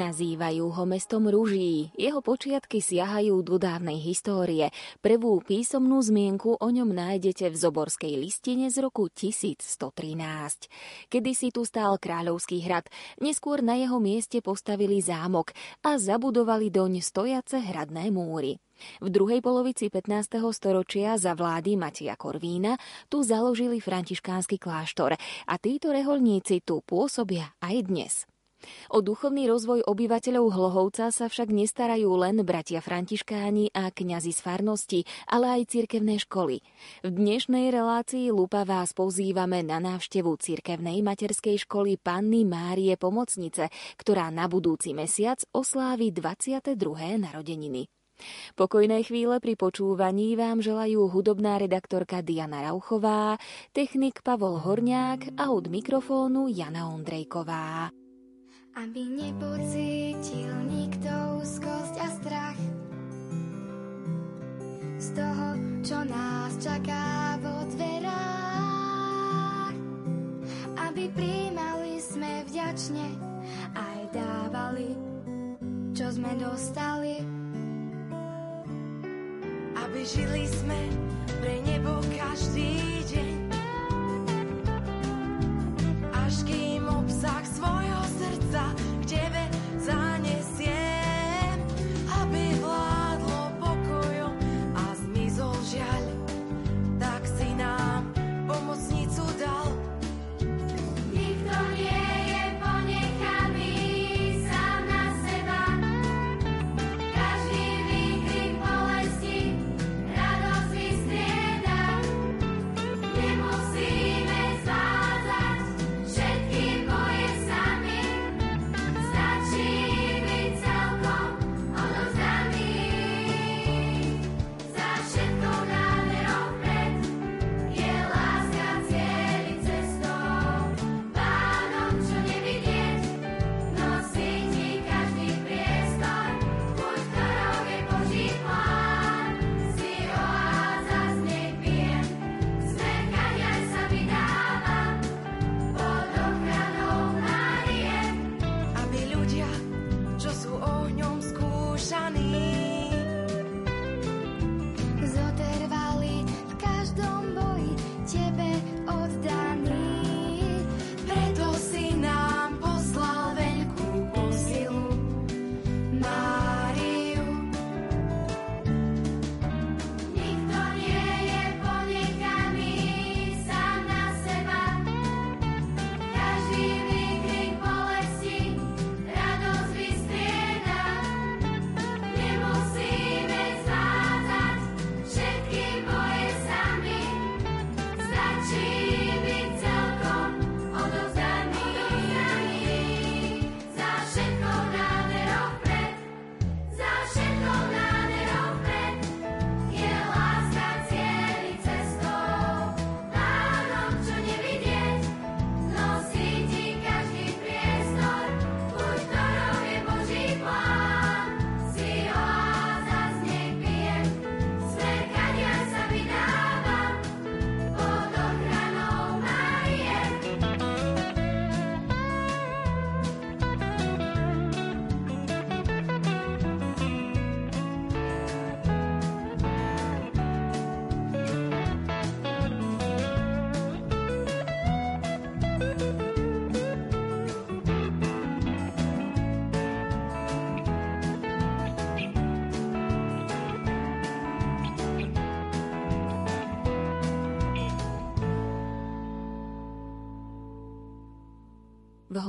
Nazývajú ho mestom ruží. Jeho počiatky siahajú do dávnej histórie. Prvú písomnú zmienku o ňom nájdete v Zoborskej listine z roku 1113. Kedy si tu stál kráľovský hrad, neskôr na jeho mieste postavili zámok a zabudovali doň stojace hradné múry. V druhej polovici 15. storočia za vlády Matia Korvína tu založili františkánsky kláštor a títo reholníci tu pôsobia aj dnes. O duchovný rozvoj obyvateľov Hlohovca sa však nestarajú len bratia františkáni a kňazi z farnosti, ale aj cirkevné školy. V dnešnej relácii Lupa vás pozývame na návštevu cirkevnej materskej školy Panny Márie Pomocnice, ktorá na budúci mesiac oslávi 22. narodeniny. Pokojné chvíle pri počúvaní vám želajú hudobná redaktorka Diana Rauchová, technik Pavol Horniák a od mikrofónu Jana Ondrejková aby nepocítil nikto úzkosť a strach z toho, čo nás čaká vo dverách. Aby príjmali sme vďačne aj dávali, čo sme dostali. Aby žili sme pre nebo každý deň,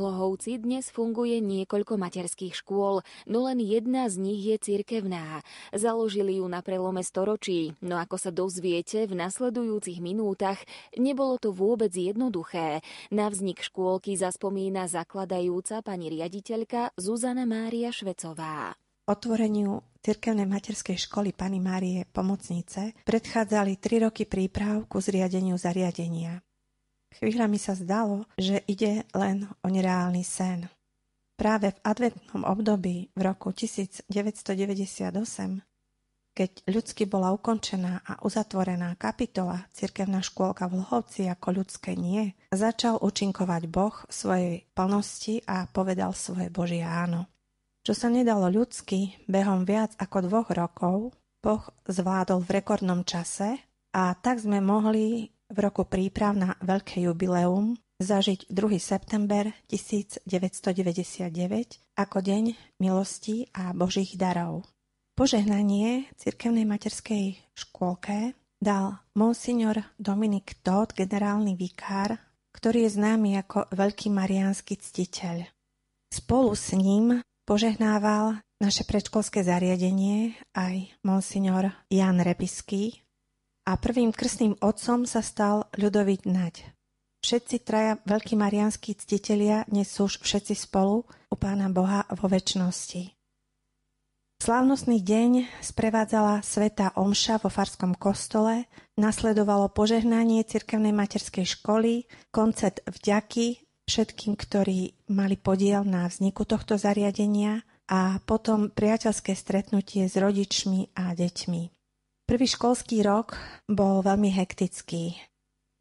Hlohovci dnes funguje niekoľko materských škôl, no len jedna z nich je cirkevná. Založili ju na prelome storočí, no ako sa dozviete v nasledujúcich minútach, nebolo to vôbec jednoduché. Na vznik škôlky zaspomína zakladajúca pani riaditeľka Zuzana Mária Švecová. Otvoreniu cirkevnej materskej školy Pani Márie Pomocnice predchádzali tri roky príprav ku zriadeniu zariadenia. Chvíľami sa zdalo, že ide len o nereálny sen. Práve v adventnom období v roku 1998, keď ľudsky bola ukončená a uzatvorená kapitola Cirkevná škôlka v Lhovci ako ľudské nie, začal účinkovať Boh svojej plnosti a povedal svoje Božie áno. Čo sa nedalo ľudsky, behom viac ako dvoch rokov, Boh zvládol v rekordnom čase a tak sme mohli v roku príprav na veľké jubileum zažiť 2. september 1999 ako deň milosti a božích darov. Požehnanie cirkevnej materskej škôlke dal monsignor Dominik Todd, generálny vikár, ktorý je známy ako veľký mariánsky ctiteľ. Spolu s ním požehnával naše predškolské zariadenie aj monsignor Jan Repiský a prvým krstným otcom sa stal Ľudovít Naď. Všetci traja veľkí marianskí ctitelia dnes sú všetci spolu u Pána Boha vo väčšnosti. Slávnostný deň sprevádzala Sveta Omša vo Farskom kostole, nasledovalo požehnanie cirkevnej materskej školy, koncert vďaky všetkým, ktorí mali podiel na vzniku tohto zariadenia a potom priateľské stretnutie s rodičmi a deťmi. Prvý školský rok bol veľmi hektický.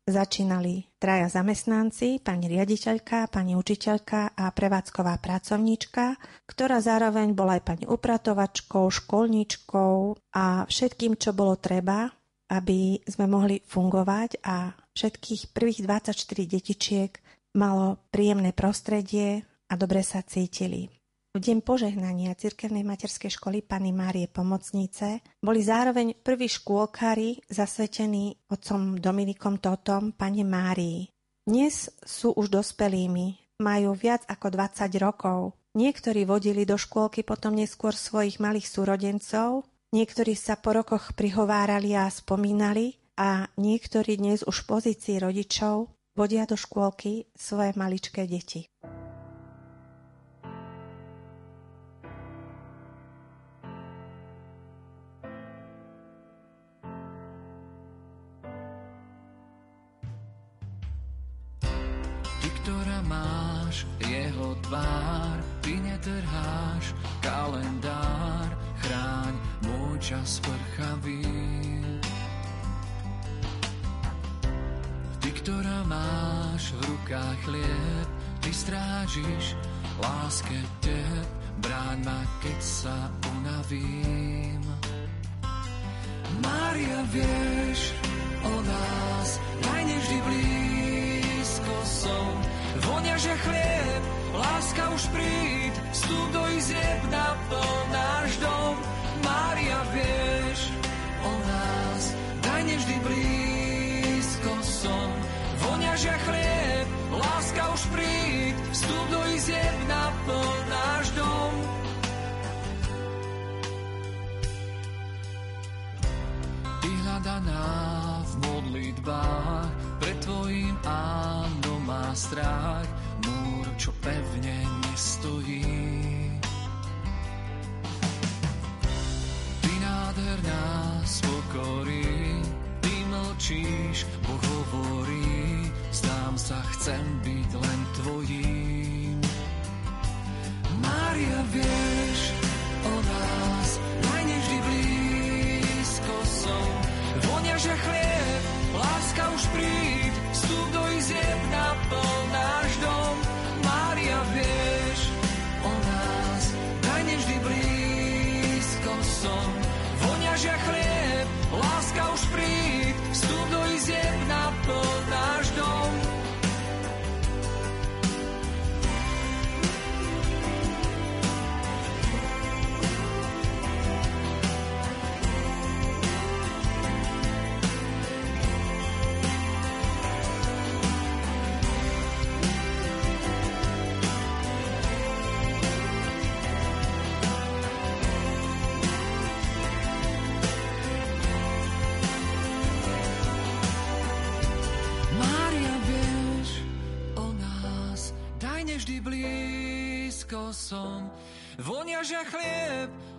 Začínali traja zamestnanci, pani riaditeľka, pani učiteľka a prevádzková pracovníčka, ktorá zároveň bola aj pani upratovačkou, školníčkou a všetkým, čo bolo treba, aby sme mohli fungovať a všetkých prvých 24 detičiek malo príjemné prostredie a dobre sa cítili. V deň požehnania cirkevnej materskej školy Pany Márie Pomocnice boli zároveň prví škôlkári zasvetení otcom Dominikom Totom Pane Márii. Dnes sú už dospelými, majú viac ako 20 rokov. Niektorí vodili do škôlky potom neskôr svojich malých súrodencov, niektorí sa po rokoch prihovárali a spomínali a niektorí dnes už v pozícii rodičov vodia do škôlky svoje maličké deti.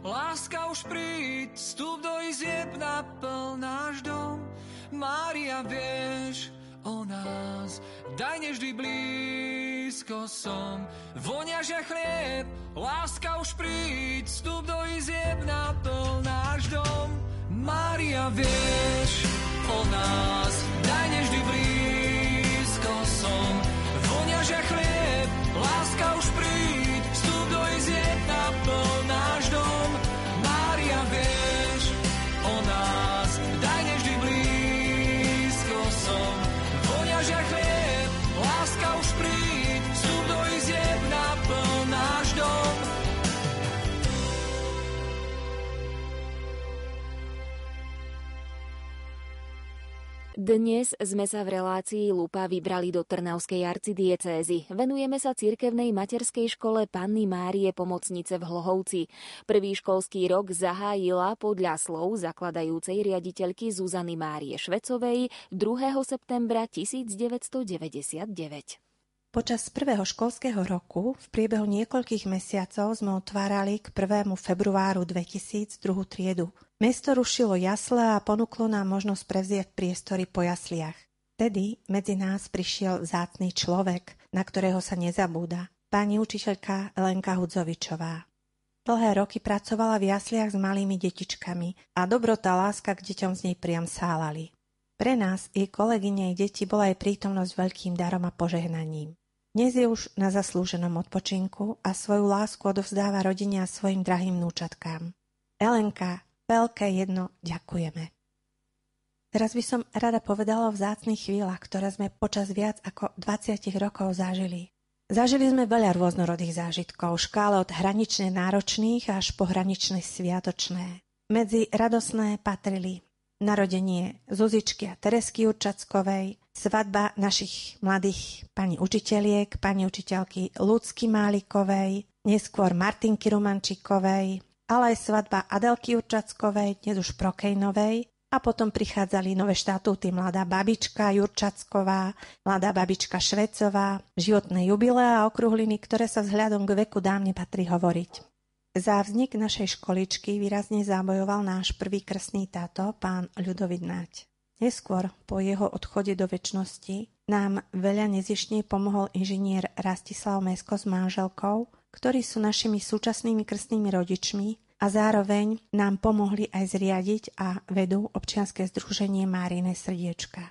Láska už príď, vstup do izieb naplň náš dom. Mária, vieš o nás, daj nevždy blízko som. Vonia, že chlieb, láska už príď, vstup do izieb naplň náš dom. Mária, vieš o nás, daj nevždy blízko som. Vonia, že chlieb, láska už príď, vstup do izieb naplň Dnes sme sa v relácii Lupa vybrali do Trnavskej arcidiecézy. Venujeme sa cirkevnej materskej škole Panny Márie Pomocnice v Hlohovci. Prvý školský rok zahájila podľa slov zakladajúcej riaditeľky Zuzany Márie Švecovej 2. septembra 1999. Počas prvého školského roku v priebehu niekoľkých mesiacov sme otvárali k 1. februáru 2000 druhú triedu. Mesto rušilo jasle a ponúklo nám možnosť prevziať priestory po jasliach. Vtedy medzi nás prišiel zácný človek, na ktorého sa nezabúda. Pani učiteľka Lenka Hudzovičová. Dlhé roky pracovala v jasliach s malými detičkami a dobrota láska k deťom z nej priam sálali. Pre nás, jej kolegyne i deti, bola aj prítomnosť veľkým darom a požehnaním. Dnes je už na zaslúženom odpočinku a svoju lásku odovzdáva rodine a svojim drahým núčatkám. Elenka, veľké jedno ďakujeme. Teraz by som rada povedala o vzácných chvíľach, ktoré sme počas viac ako 20 rokov zažili. Zažili sme veľa rôznorodých zážitkov, škále od hranične náročných až po hranične sviatočné. Medzi radosné patrili narodenie Zuzičky a Teresky Určackovej, svadba našich mladých pani učiteľiek, pani učiteľky Ľudsky Málikovej, neskôr Martinky Rumančikovej, ale aj svadba Adelky Jurčackovej, dnes už Prokejnovej, a potom prichádzali nové štatúty mladá babička Jurčacková, mladá babička Švecová, životné jubilé a okruhliny, ktoré sa vzhľadom k veku dám nepatrí hovoriť. Za vznik našej školičky výrazne zabojoval náš prvý krstný táto, pán Ľudovit Nať. Neskôr, po jeho odchode do väčšnosti, nám veľa nezišne pomohol inžinier Rastislav Mesko s manželkou, ktorí sú našimi súčasnými krstnými rodičmi a zároveň nám pomohli aj zriadiť a vedú občianske združenie Márine srdiečka.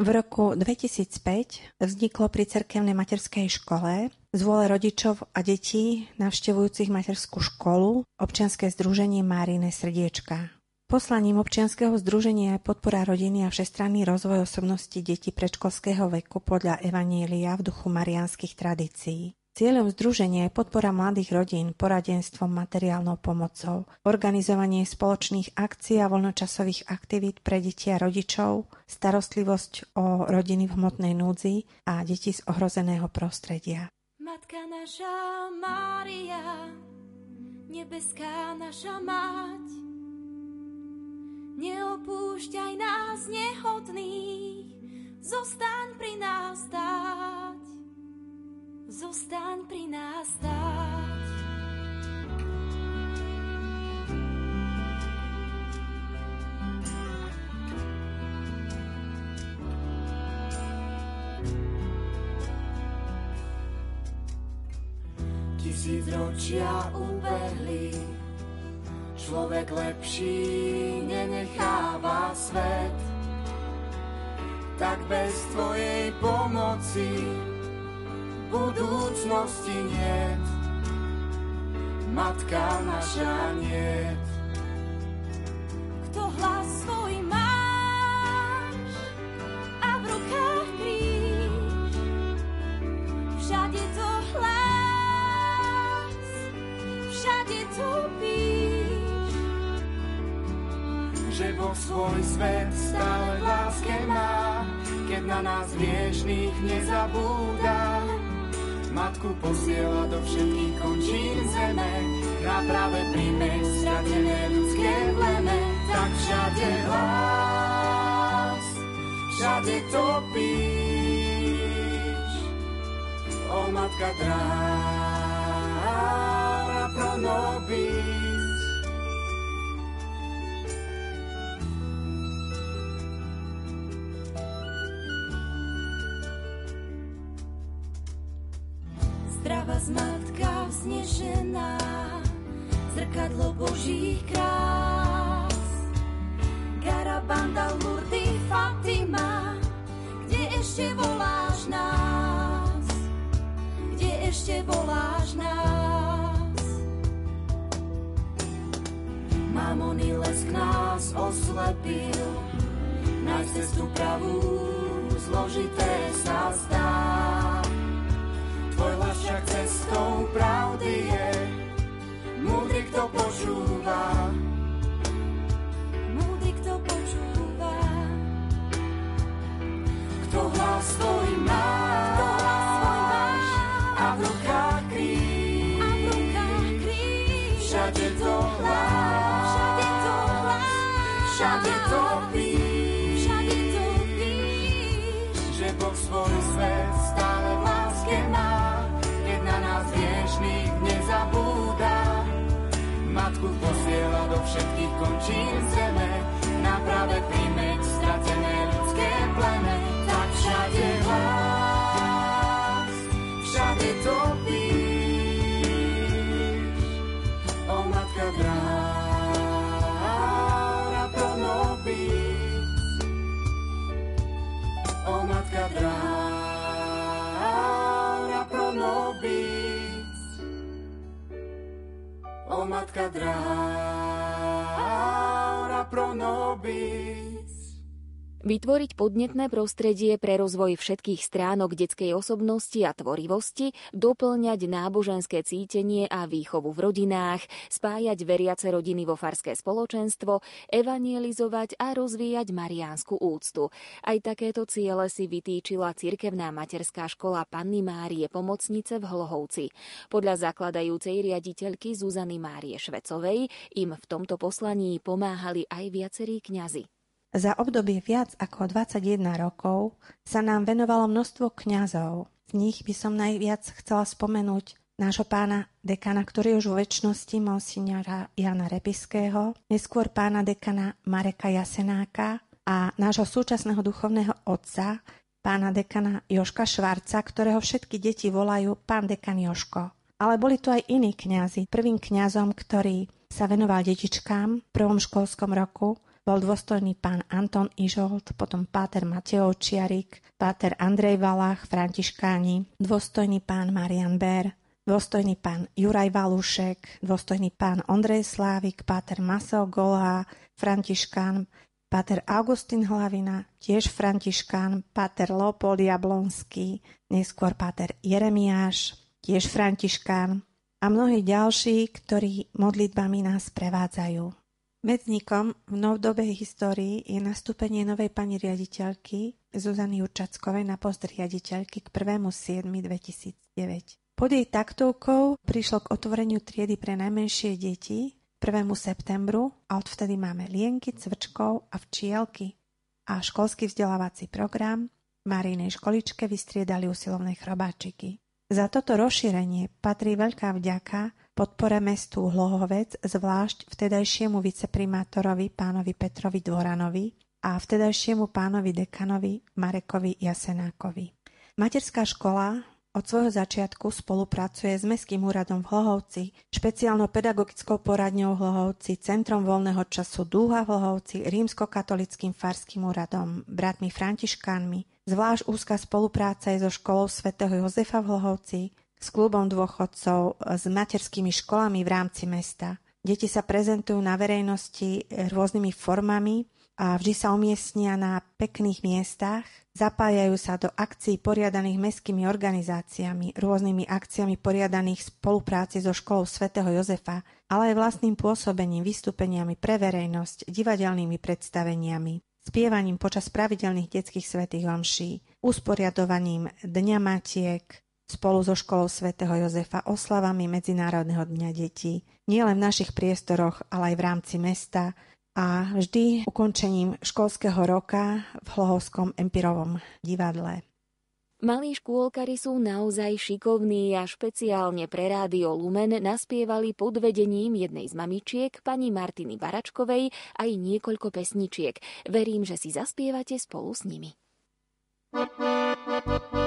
V roku 2005 vzniklo pri cerkevnej materskej škole z vôle rodičov a detí navštevujúcich materskú školu občianske združenie Márine srdiečka. Poslaním občianskeho združenia je podpora rodiny a všestranný rozvoj osobnosti detí predškolského veku podľa Evanielia v duchu marianských tradícií. Cieľom združenia je podpora mladých rodín poradenstvom, materiálnou pomocou, organizovanie spoločných akcií a voľnočasových aktivít pre deti a rodičov, starostlivosť o rodiny v hmotnej núdzi a deti z ohrozeného prostredia. Matka naša Mária, nebeská naša mať, neopúšťaj nás nehodných, zostaň pri nás stáť zostaň pri nás stáť. Tisíc ročia ubehli, človek lepší nenecháva svet, tak bez tvojej pomoci budúcnosti nie. Matka naša nie. Kto hlas svoj máš a v rukách kríž, všade to hlas, všade to píš. Že Boh svoj svet stále v láske má, keď na nás hriešných nezabúda matku posiela do všetkých končín zeme, na práve príjme stratené ľudské pleme, tak všade hlas, všade topíš, o matka dráha pro nobíš. matka vznešená, zrkadlo Božích krás. Garabanda, Lurdy, Fatima, kde ešte voláš nás? Kde ešte voláš nás? Mamony lesk nás oslepil, nájsť cestu pravú, zložité sa zdá však cestou pravdy je múdry, kto počúva. Múdry, kto počúva. Kto hlas svoj má, kto a v rukách kríž. A v rukách kríž. Všade to hlas, to hlas, to píš. Všade to píš. Že Boh svoj posiela do všetkých končín zeme, na práve príjmeť stratené ľudské plene, tak všade hlas, všade topíš, o matka drára pro nobis, o matka matka drára pro nobis. Vytvoriť podnetné prostredie pre rozvoj všetkých stránok detskej osobnosti a tvorivosti, doplňať náboženské cítenie a výchovu v rodinách, spájať veriace rodiny vo farské spoločenstvo, evangelizovať a rozvíjať mariánsku úctu. Aj takéto ciele si vytýčila cirkevná materská škola Panny Márie Pomocnice v Hlohovci. Podľa zakladajúcej riaditeľky Zuzany Márie Švecovej im v tomto poslaní pomáhali aj viacerí kňazi. Za obdobie viac ako 21 rokov sa nám venovalo množstvo kňazov. Z nich by som najviac chcela spomenúť nášho pána dekana, ktorý už vo väčšnosti monsignora Jana Repiského, neskôr pána dekana Mareka Jasenáka a nášho súčasného duchovného otca, pána dekana Joška Švarca, ktorého všetky deti volajú pán dekan Joško. Ale boli tu aj iní kňazi. Prvým kňazom, ktorý sa venoval detičkám v prvom školskom roku, bol dôstojný pán Anton Ižolt, potom páter Mateo Čiarik, páter Andrej Valach, františkáni, dôstojný pán Marian Ber, dôstojný pán Juraj Valúšek, dôstojný pán Ondrej Slávik, páter Maseo Golá, františkán, páter Augustín Hlavina, tiež františkán, páter Lopol Jablonský, neskôr páter Jeremiáš, tiež františkán a mnohí ďalší, ktorí modlitbami nás prevádzajú. Medzníkom v novodobej histórii je nastúpenie novej pani riaditeľky Zuzany Určackovej na post riaditeľky k 1.7.2009. Pod jej taktovkou prišlo k otvoreniu triedy pre najmenšie deti 1. septembru a odvtedy máme lienky, cvrčkov a včielky a školský vzdelávací program v Marínej školičke vystriedali usilovné chrobáčiky. Za toto rozšírenie patrí veľká vďaka podpore mestu Hlohovec, zvlášť vtedajšiemu viceprimátorovi pánovi Petrovi Dvoranovi a vtedajšiemu pánovi dekanovi Marekovi Jasenákovi. Materská škola od svojho začiatku spolupracuje s Mestským úradom v Hlohovci, špeciálnou pedagogickou poradňou v Hlohovci, Centrom voľného času Dúha v Hlohovci, Rímskokatolickým farským úradom, bratmi Františkánmi. Zvlášť úzka spolupráca je so školou svätého Jozefa v Hlohovci, s klubom dôchodcov, s materskými školami v rámci mesta. Deti sa prezentujú na verejnosti rôznymi formami a vždy sa umiestnia na pekných miestach, zapájajú sa do akcií poriadaných mestskými organizáciami, rôznymi akciami poriadaných v spolupráci so školou svätého Jozefa, ale aj vlastným pôsobením, vystúpeniami pre verejnosť, divadelnými predstaveniami, spievaním počas pravidelných detských svätých omší, usporiadovaním Dňa Matiek, spolu so školou svätého Jozefa oslavami Medzinárodného dňa detí, nielen v našich priestoroch, ale aj v rámci mesta a vždy ukončením školského roka v Hlohovskom empirovom divadle. Malí škôlkari sú naozaj šikovní a špeciálne pre Rádio Lumen naspievali pod vedením jednej z mamičiek, pani Martiny Baračkovej, aj niekoľko pesničiek. Verím, že si zaspievate spolu s nimi. Thank you.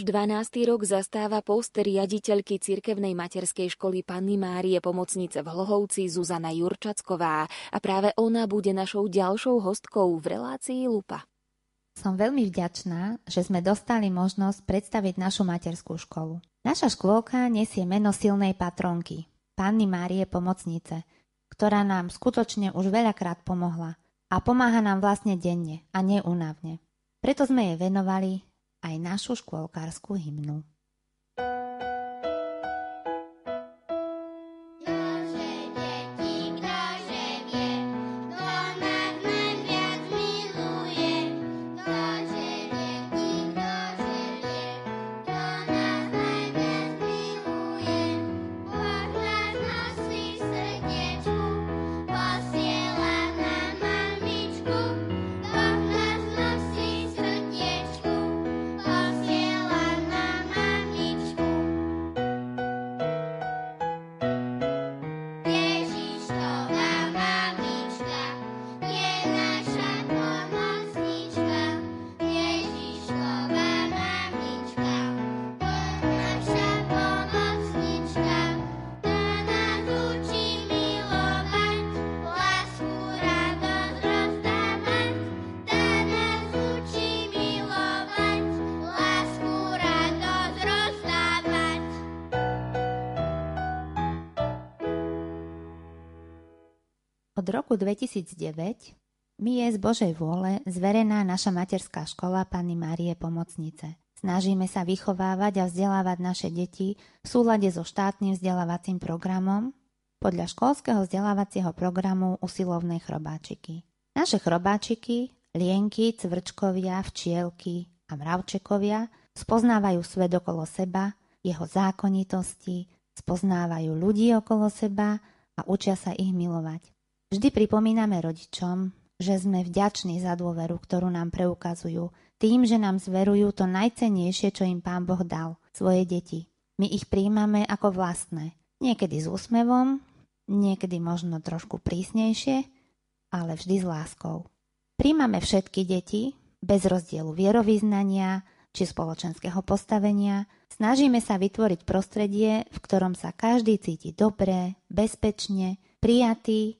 Už 12. rok zastáva post riaditeľky cirkevnej materskej školy Panny Márie Pomocnice v Hlohovci Zuzana Jurčacková a práve ona bude našou ďalšou hostkou v relácii Lupa. Som veľmi vďačná, že sme dostali možnosť predstaviť našu materskú školu. Naša škôlka nesie meno silnej patronky, Panny Márie Pomocnice, ktorá nám skutočne už veľakrát pomohla a pomáha nám vlastne denne a neunavne. Preto sme jej venovali aj našu škôlkárskú hymnu. Od roku 2009 mi je z Božej vôle zverená naša materská škola Panny Márie Pomocnice. Snažíme sa vychovávať a vzdelávať naše deti v súlade so štátnym vzdelávacím programom podľa školského vzdelávacieho programu usilovnej chrobáčiky. Naše chrobáčiky, lienky, cvrčkovia, včielky a mravčekovia spoznávajú svet okolo seba, jeho zákonitosti, spoznávajú ľudí okolo seba a učia sa ich milovať. Vždy pripomíname rodičom, že sme vďační za dôveru, ktorú nám preukazujú, tým, že nám zverujú to najcennejšie, čo im Pán Boh dal, svoje deti. My ich príjmame ako vlastné. Niekedy s úsmevom, niekedy možno trošku prísnejšie, ale vždy s láskou. Príjmame všetky deti, bez rozdielu vierovýznania či spoločenského postavenia, snažíme sa vytvoriť prostredie, v ktorom sa každý cíti dobre, bezpečne, prijatý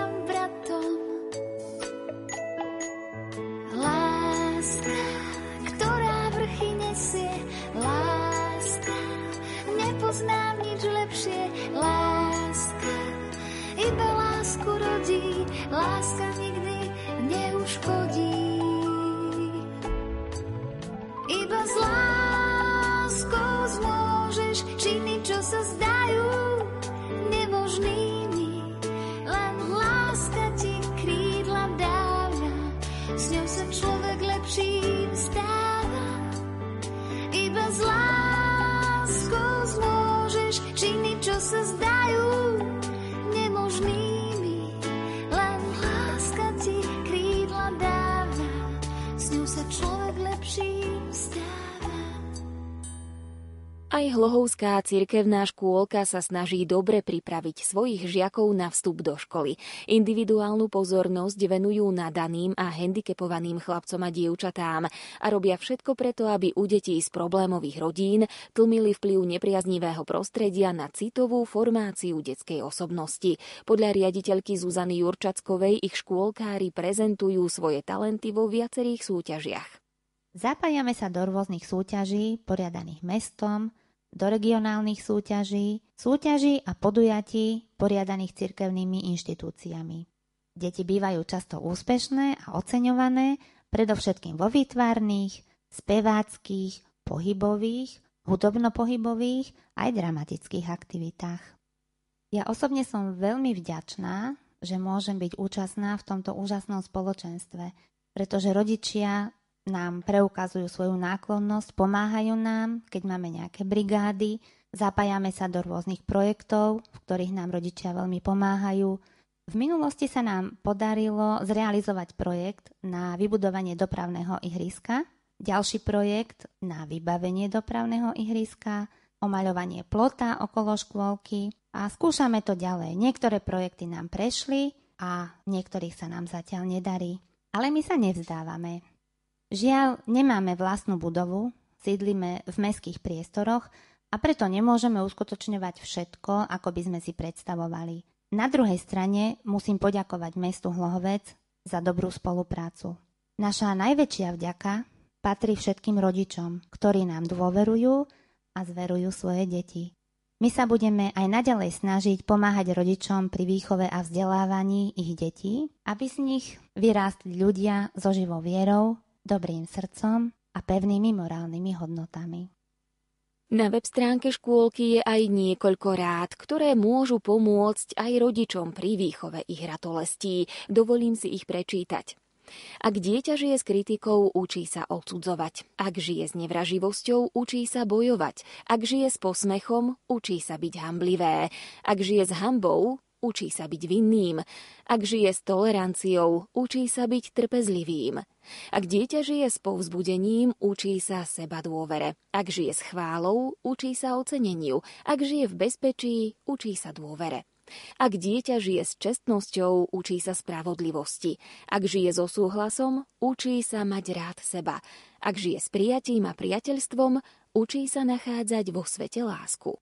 Aj Hlohovská cirkevná škôlka sa snaží dobre pripraviť svojich žiakov na vstup do školy. Individuálnu pozornosť venujú nadaným a handicapovaným chlapcom a dievčatám a robia všetko preto, aby u detí z problémových rodín tlmili vplyv nepriaznivého prostredia na citovú formáciu detskej osobnosti. Podľa riaditeľky Zuzany Jurčackovej ich škôlkári prezentujú svoje talenty vo viacerých súťažiach. Zapájame sa do rôznych súťaží, poriadaných mestom, do regionálnych súťaží, súťaží a podujatí poriadaných cirkevnými inštitúciami. Deti bývajú často úspešné a oceňované, predovšetkým vo výtvarných, speváckých, pohybových, hudobno-pohybových aj dramatických aktivitách. Ja osobne som veľmi vďačná, že môžem byť účastná v tomto úžasnom spoločenstve, pretože rodičia nám preukazujú svoju náklonnosť, pomáhajú nám, keď máme nejaké brigády, zapájame sa do rôznych projektov, v ktorých nám rodičia veľmi pomáhajú, V minulosti sa nám podarilo zrealizovať projekt na vybudovanie dopravného ihriska, ďalší projekt na vybavenie dopravného ihriska, omaľovanie plota okolo škôlky a skúšame to ďalej. Niektoré projekty nám prešli a niektorých sa nám zatiaľ nedarí. Ale my sa nevzdávame. Žiaľ, nemáme vlastnú budovu, sídlime v meských priestoroch a preto nemôžeme uskutočňovať všetko, ako by sme si predstavovali. Na druhej strane musím poďakovať mestu Hlohovec za dobrú spoluprácu. Naša najväčšia vďaka patrí všetkým rodičom, ktorí nám dôverujú a zverujú svoje deti. My sa budeme aj naďalej snažiť pomáhať rodičom pri výchove a vzdelávaní ich detí, aby z nich vyrástli ľudia so živou vierou, dobrým srdcom a pevnými morálnymi hodnotami. Na web stránke škôlky je aj niekoľko rád, ktoré môžu pomôcť aj rodičom pri výchove ich ratolestí. Dovolím si ich prečítať. Ak dieťa žije s kritikou, učí sa odsudzovať. Ak žije s nevraživosťou, učí sa bojovať. Ak žije s posmechom, učí sa byť hamblivé. Ak žije s hambou, učí sa byť vinným. Ak žije s toleranciou, učí sa byť trpezlivým. Ak dieťa žije s povzbudením, učí sa seba dôvere. Ak žije s chválou, učí sa oceneniu. Ak žije v bezpečí, učí sa dôvere. Ak dieťa žije s čestnosťou, učí sa spravodlivosti. Ak žije so súhlasom, učí sa mať rád seba. Ak žije s prijatím a priateľstvom, učí sa nachádzať vo svete lásku.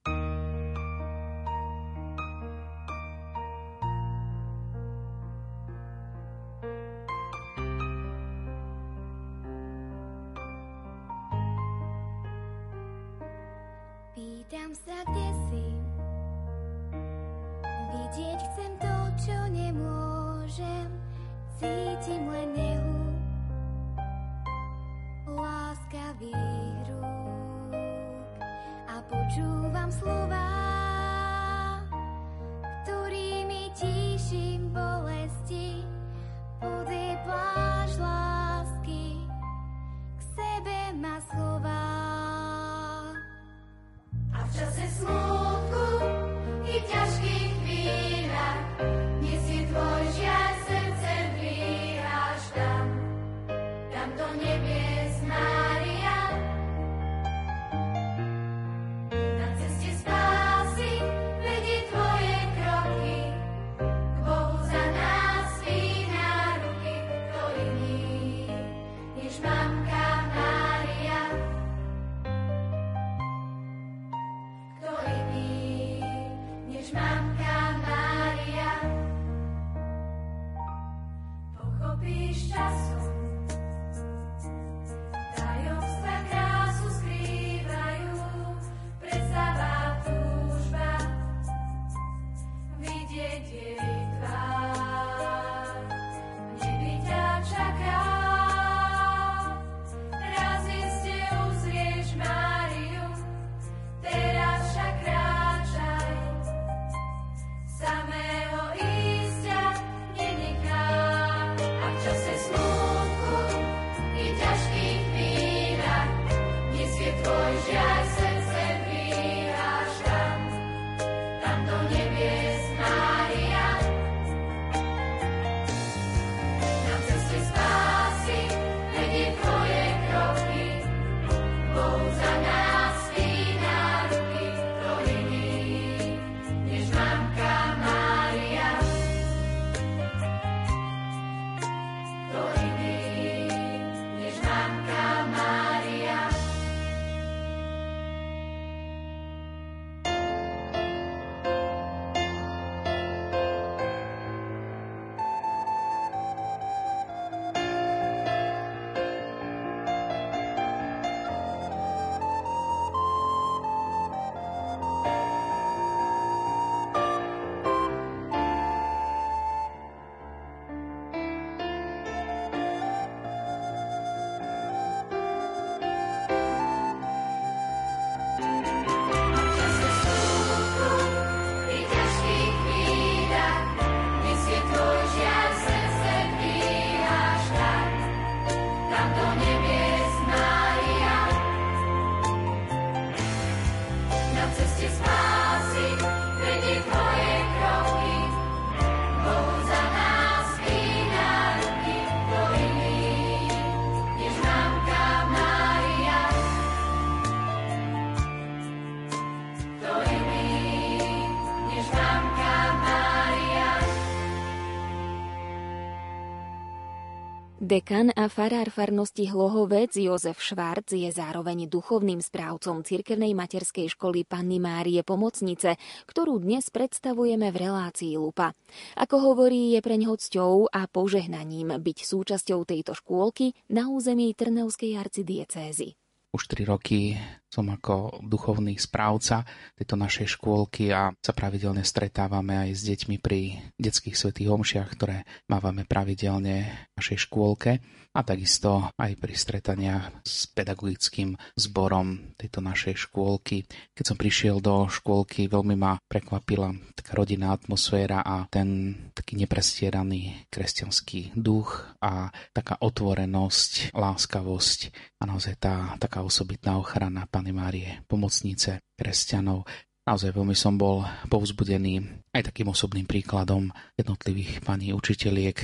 Dekan a farár farnosti Hlohovec Jozef Švarc je zároveň duchovným správcom cirkevnej materskej školy Panny Márie Pomocnice, ktorú dnes predstavujeme v relácii Lupa. Ako hovorí, je preň cťou a požehnaním byť súčasťou tejto škôlky na území Trnevskej arcidiecézy. Už tri roky som ako duchovný správca tejto našej škôlky a sa pravidelne stretávame aj s deťmi pri detských svetých omšiach, ktoré mávame pravidelne v našej škôlke a takisto aj pri stretaniach s pedagogickým zborom tejto našej škôlky. Keď som prišiel do škôlky, veľmi ma prekvapila taká rodinná atmosféra a ten taký neprestieraný kresťanský duch a taká otvorenosť, láskavosť a naozaj tá taká osobitná ochrana Pany Márie, pomocnice kresťanov. Naozaj veľmi som bol povzbudený aj takým osobným príkladom jednotlivých pani učiteľiek,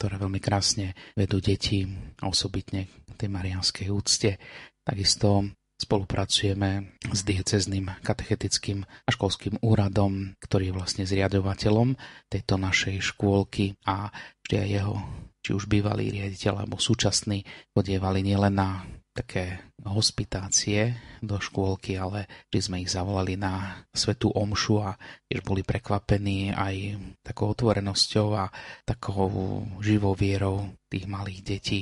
ktoré veľmi krásne vedú deti a osobitne tej marianskej úcte. Takisto spolupracujeme s diecezným katechetickým a školským úradom, ktorý je vlastne zriadovateľom tejto našej škôlky a vždy aj jeho či už bývalý riaditeľ alebo súčasný podievali nielen na také hospitácie do škôlky, ale že sme ich zavolali na svetú omšu a tiež boli prekvapení aj takou otvorenosťou a takou živou vierou tých malých detí.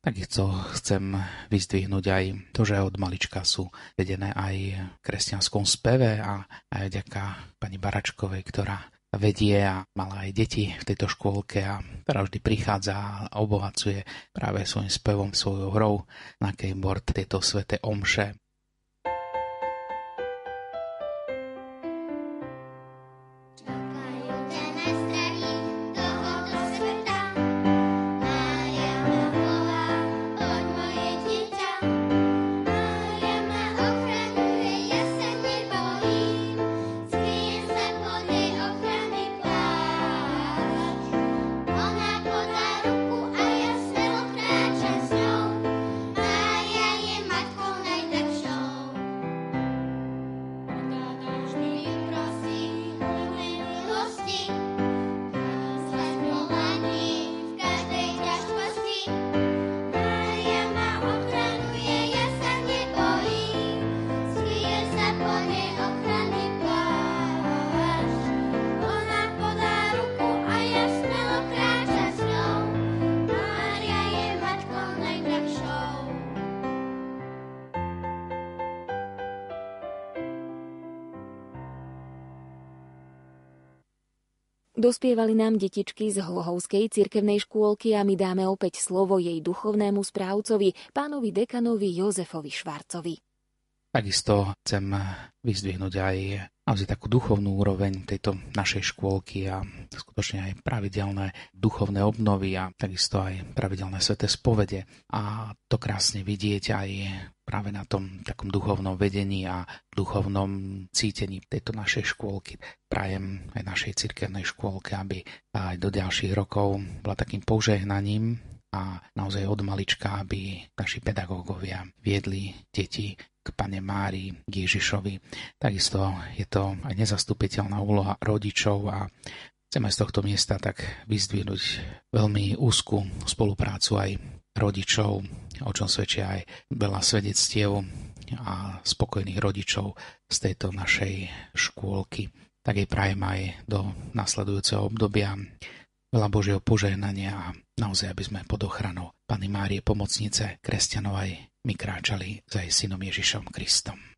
Takisto chcem vyzdvihnúť aj to, že od malička sú vedené aj v kresťanskom speve a aj vďaka pani Baračkovej, ktorá vedie a mala aj deti v tejto škôlke a ktorá vždy prichádza a obohacuje práve svojim spevom, svojou hrou na keyboard tieto svete omše. Dospievali nám detičky z Hlohovskej cirkevnej škôlky a my dáme opäť slovo jej duchovnému správcovi, pánovi dekanovi Jozefovi Švarcovi. Takisto chcem vyzdvihnúť aj naozaj takú duchovnú úroveň tejto našej škôlky a skutočne aj pravidelné duchovné obnovy a takisto aj pravidelné sveté spovede. A to krásne vidieť aj práve na tom takom duchovnom vedení a duchovnom cítení tejto našej škôlky. Prajem aj našej cirkevnej škôlke, aby aj do ďalších rokov bola takým požehnaním a naozaj od malička, aby naši pedagógovia viedli deti k Pane Mári, k Ježišovi. Takisto je to aj nezastupiteľná úloha rodičov a chceme z tohto miesta tak vyzdvihnúť veľmi úzku spoluprácu aj rodičov, o čom svedčia aj veľa svedectiev a spokojných rodičov z tejto našej škôlky. Tak jej prajem aj do nasledujúceho obdobia veľa Božieho požehnania a naozaj, aby sme pod ochranou Pany Márie pomocnice kresťanov aj my kráčali za jej synom Ježišom Kristom.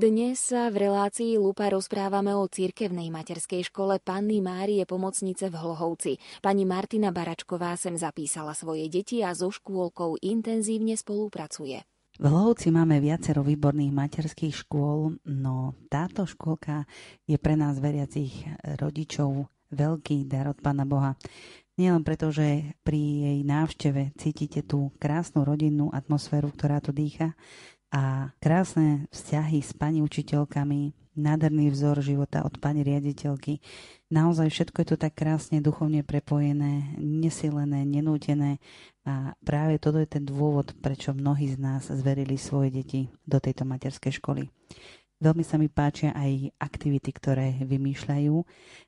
Dnes sa v relácii Lupa rozprávame o cirkevnej materskej škole Panny Márie Pomocnice v Hlohovci. Pani Martina Baračková sem zapísala svoje deti a so škôlkou intenzívne spolupracuje. V Hlohovci máme viacero výborných materských škôl, no táto škôlka je pre nás veriacich rodičov veľký dar od Pána Boha. Nielen preto, že pri jej návšteve cítite tú krásnu rodinnú atmosféru, ktorá tu dýcha, a krásne vzťahy s pani učiteľkami, nádherný vzor života od pani riaditeľky. Naozaj všetko je to tak krásne duchovne prepojené, nesilené, nenútené a práve toto je ten dôvod, prečo mnohí z nás zverili svoje deti do tejto materskej školy. Veľmi sa mi páčia aj aktivity, ktoré vymýšľajú,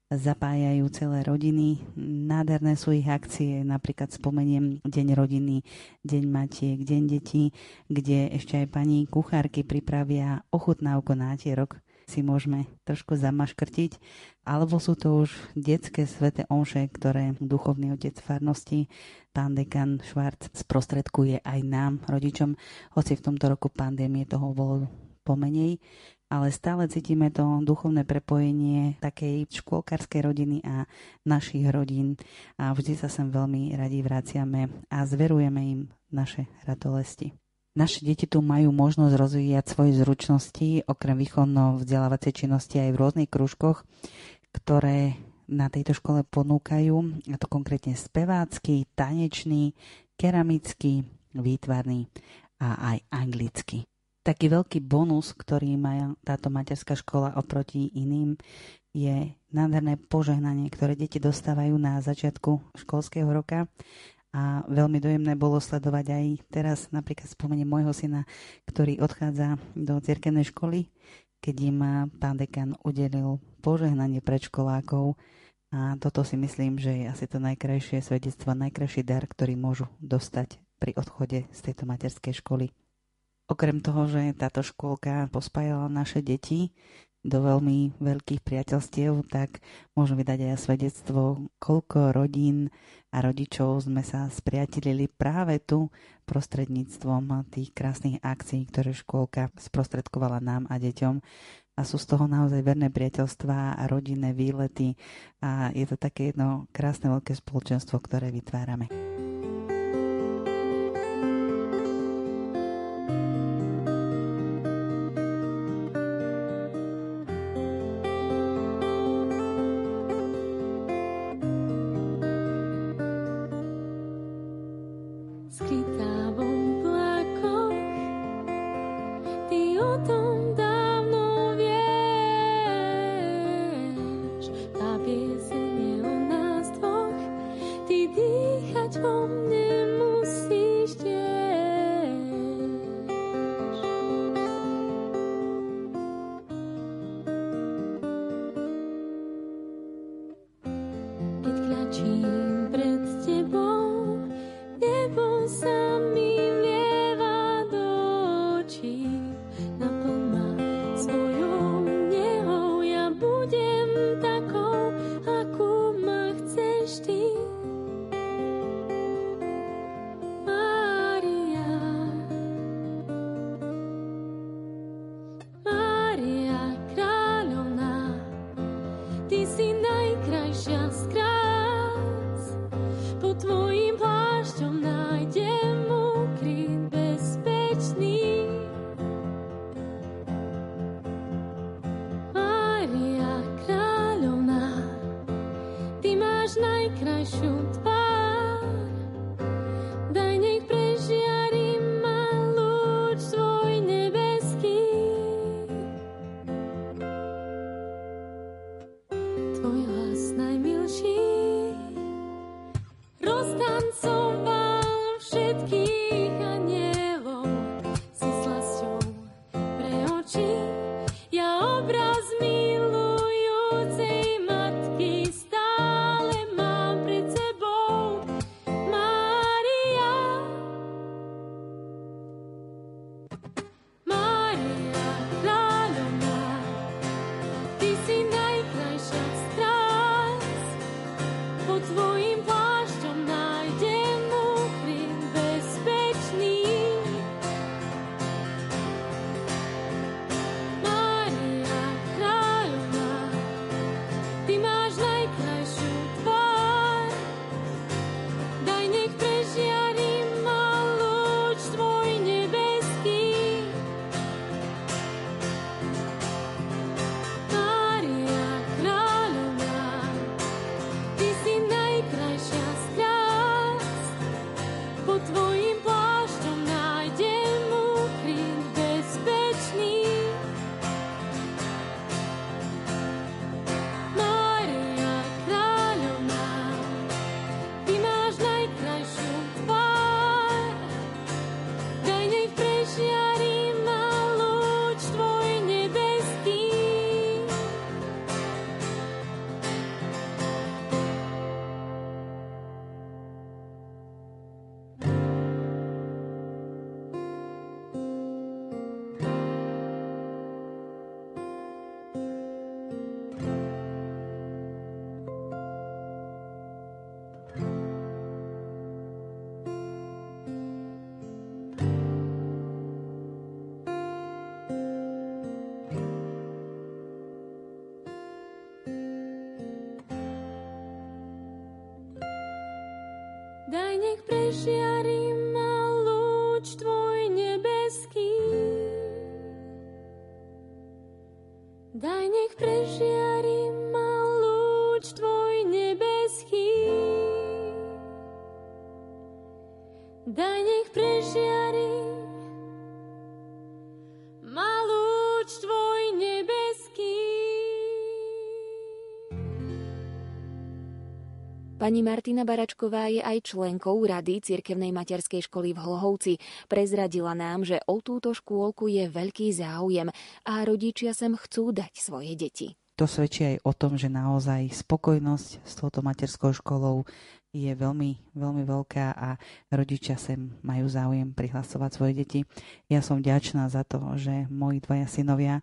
zapájajú celé rodiny. Nádherné sú ich akcie, napríklad spomeniem Deň rodiny, Deň matiek, Deň detí, kde ešte aj pani kuchárky pripravia ochutnávku nátierok si môžeme trošku zamaškrtiť, alebo sú to už detské svete omše, ktoré duchovný otec farnosti, pán dekan Švart, sprostredkuje aj nám, rodičom, hoci v tomto roku pandémie toho bolo pomenej ale stále cítime to duchovné prepojenie takej škôlkarskej rodiny a našich rodín a vždy sa sem veľmi radi vraciame a zverujeme im naše ratolesti. Naše deti tu majú možnosť rozvíjať svoje zručnosti, okrem výchovno-vzdelávacej činnosti aj v rôznych kružkoch, ktoré na tejto škole ponúkajú, a to konkrétne spevácky, tanečný, keramický, výtvarný a aj anglicky. Taký veľký bonus, ktorý má táto materská škola oproti iným, je nádherné požehnanie, ktoré deti dostávajú na začiatku školského roka. A veľmi dojemné bolo sledovať aj teraz napríklad spomeniem môjho syna, ktorý odchádza do cirkevnej školy, keď im pán dekan udelil požehnanie predškolákov. A toto si myslím, že je asi to najkrajšie svedectvo, najkrajší dar, ktorý môžu dostať pri odchode z tejto materskej školy. Okrem toho, že táto škôlka pospájala naše deti do veľmi veľkých priateľstiev, tak môžem vydať aj svedectvo, koľko rodín a rodičov sme sa spriatelili práve tu prostredníctvom tých krásnych akcií, ktoré škôlka sprostredkovala nám a deťom. A sú z toho naozaj verné priateľstvá a rodinné výlety a je to také jedno krásne veľké spoločenstvo, ktoré vytvárame. 是谁？Pani Martina Baračková je aj členkou Rady Cirkevnej materskej školy v Hlohovci. Prezradila nám, že o túto škôlku je veľký záujem a rodičia sem chcú dať svoje deti. To svedčí aj o tom, že naozaj spokojnosť s touto materskou školou je veľmi, veľmi veľká a rodičia sem majú záujem prihlasovať svoje deti. Ja som vďačná za to, že moji dvaja synovia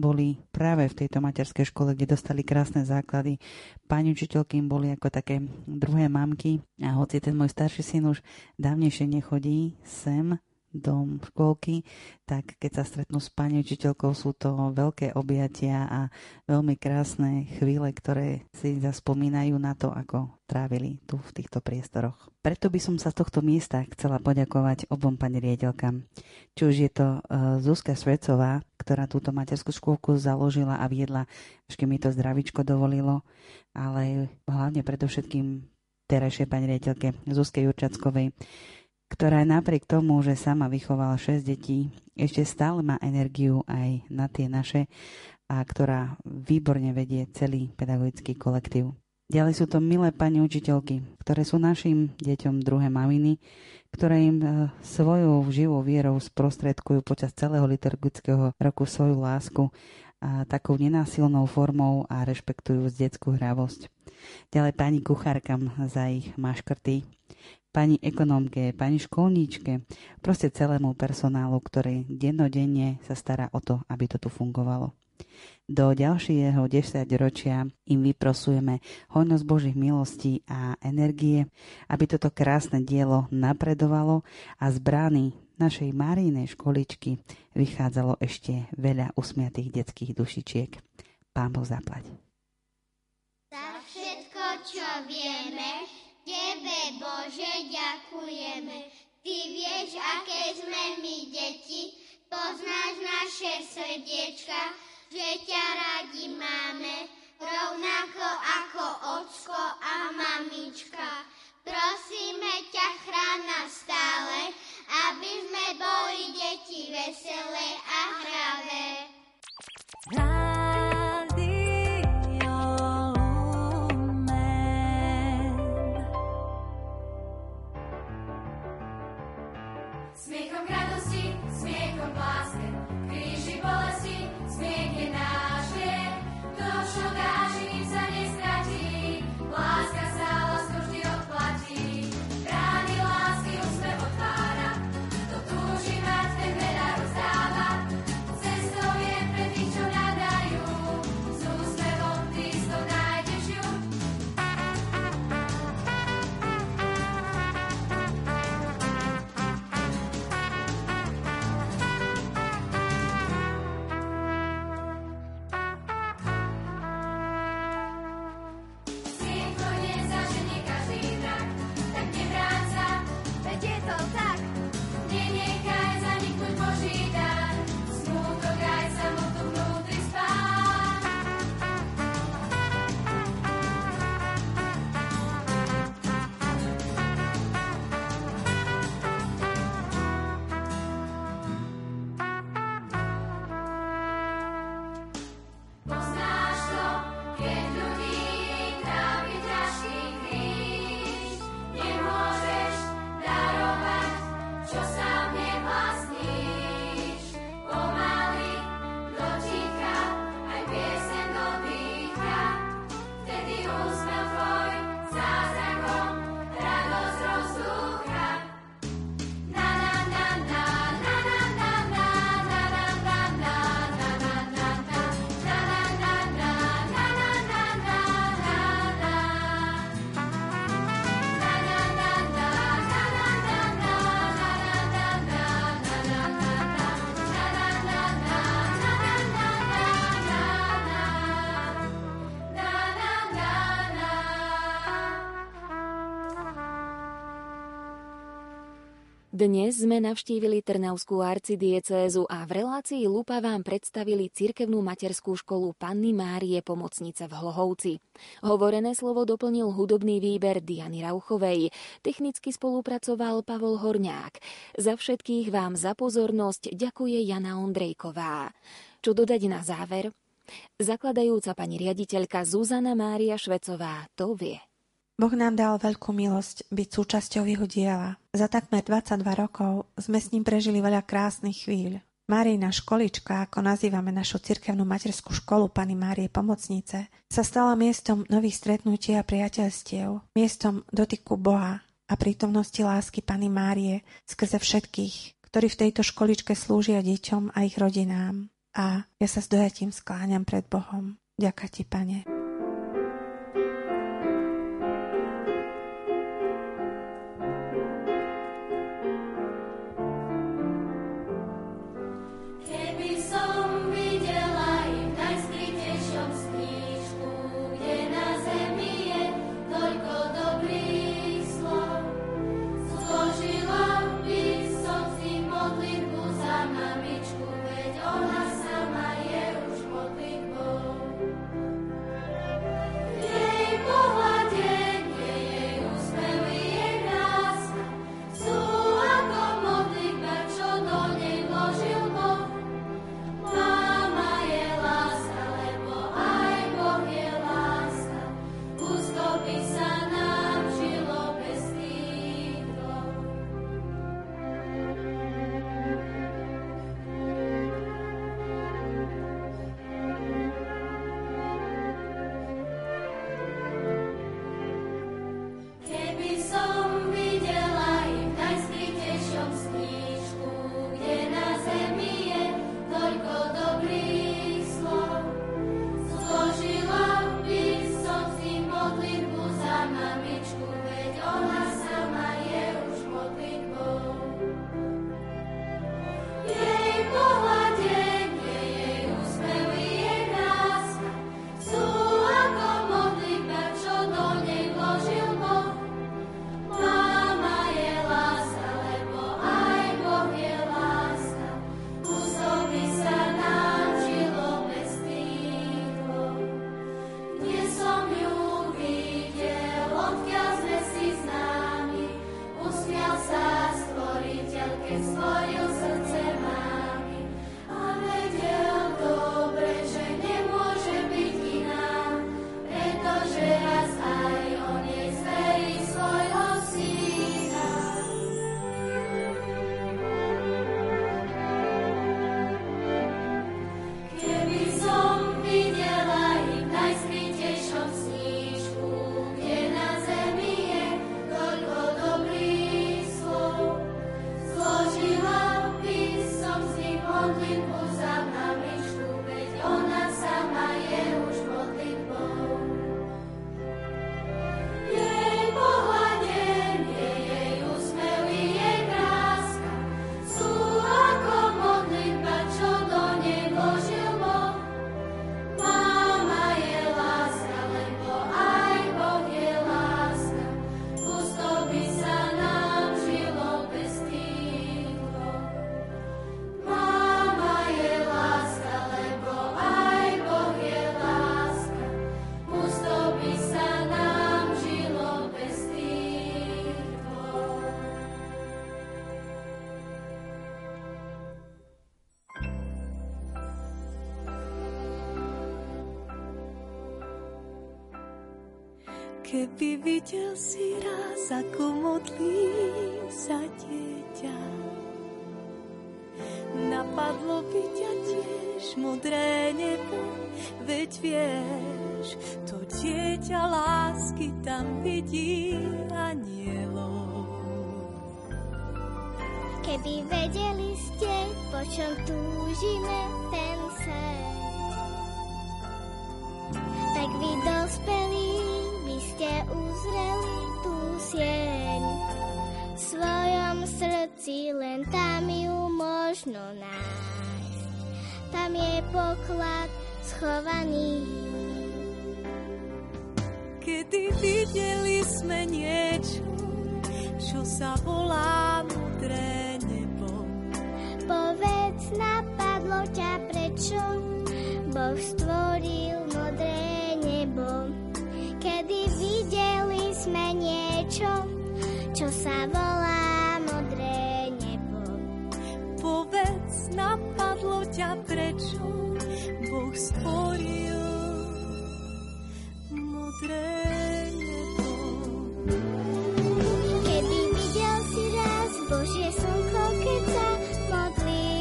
boli práve v tejto materskej škole, kde dostali krásne základy. Pani učiteľky im boli ako také druhé mamky a hoci ten môj starší syn už dávnejšie nechodí sem do škôlky, tak keď sa stretnú s pani učiteľkou, sú to veľké objatia a veľmi krásne chvíle, ktoré si zaspomínajú na to, ako trávili tu v týchto priestoroch. Preto by som sa z tohto miesta chcela poďakovať obom pani riediteľkám. Či už je to uh, Zuzka Svecová, ktorá túto materskú škôlku založila a viedla, až mi to zdravičko dovolilo, ale hlavne predovšetkým terajšej pani riaditeľke Zuzke Jurčackovej, ktorá napriek tomu, že sama vychovala 6 detí, ešte stále má energiu aj na tie naše a ktorá výborne vedie celý pedagogický kolektív. Ďalej sú to milé pani učiteľky, ktoré sú našim deťom druhé maminy, ktoré im e, svojou živou vierou sprostredkujú počas celého liturgického roku svoju lásku a takou nenásilnou formou a rešpektujú detskú hravosť. Ďalej pani kuchárkam za ich maškrty, pani ekonomke, pani školníčke, proste celému personálu, ktorý dennodenne sa stará o to, aby to tu fungovalo. Do ďalšieho 10 ročia im vyprosujeme hojnosť Božích milostí a energie, aby toto krásne dielo napredovalo a z brány našej Marínej školičky vychádzalo ešte veľa usmiatých detských dušičiek. Pán Boh zaplať. Za všetko, čo vieme, Bože, ďakujeme. Ty vieš, aké sme my deti, poznáš naše srdiečka, že ťa radi máme, rovnako ako ocko a mamička. Prosíme ťa, chrána stále, aby sme boli deti veselé a hravé. Dnes sme navštívili Trnavskú arcidiecézu a v relácii Lupa vám predstavili cirkevnú materskú školu Panny Márie Pomocnice v Hlohovci. Hovorené slovo doplnil hudobný výber Diany Rauchovej. Technicky spolupracoval Pavol Horňák. Za všetkých vám za pozornosť ďakuje Jana Ondrejková. Čo dodať na záver? Zakladajúca pani riaditeľka Zuzana Mária Švecová to vie. Boh nám dal veľkú milosť byť súčasťou jeho diela. Za takmer 22 rokov sme s ním prežili veľa krásnych chvíľ. Márijna školička, ako nazývame našu cirkevnú materskú školu Pany Márie Pomocnice, sa stala miestom nových stretnutí a priateľstiev, miestom dotyku Boha a prítomnosti lásky Pany Márie skrze všetkých, ktorí v tejto školičke slúžia deťom a ich rodinám. A ja sa s dojatím skláňam pred Bohom. Ďaká ti, Pane. Keby videl si raz, ako modlí sa dieťa, napadlo by ťa tiež modré nebo, veď vieš, to dieťa lásky tam vidí anielov. Keby vedeli ste, po čom túžime ten sen, ste uzreli tú sieň. V svojom srdci len tam ju možno nájsť. Tam je poklad schovaný. Kedy videli sme niečo, čo sa volá modré nebo. Povedz, napadlo ťa prečo Boh čo sa volá modré nebo. Povedz, napadlo ťa prečo Boh stvoril modré nebo. Kedy videl si raz Božie slnko, keď sa modlí.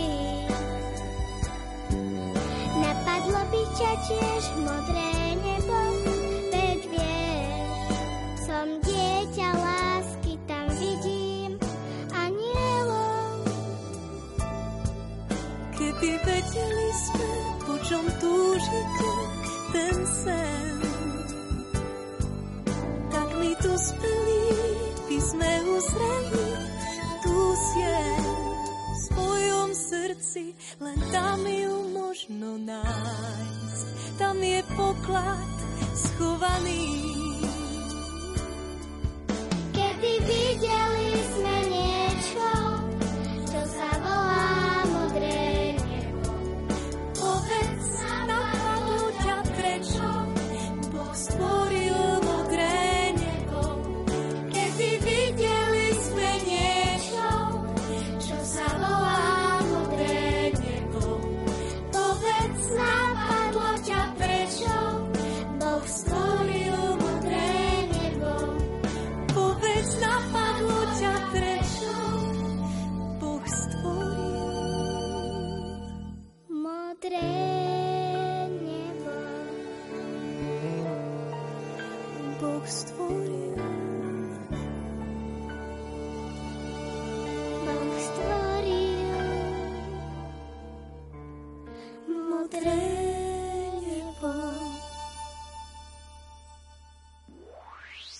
Napadlo by ťa tiež modré po čom túžite ten sen, tak my tu speli by sme uzreli tú sieň v svojom srdci, len tam ju možno nájsť. Tam je poklad schovaný.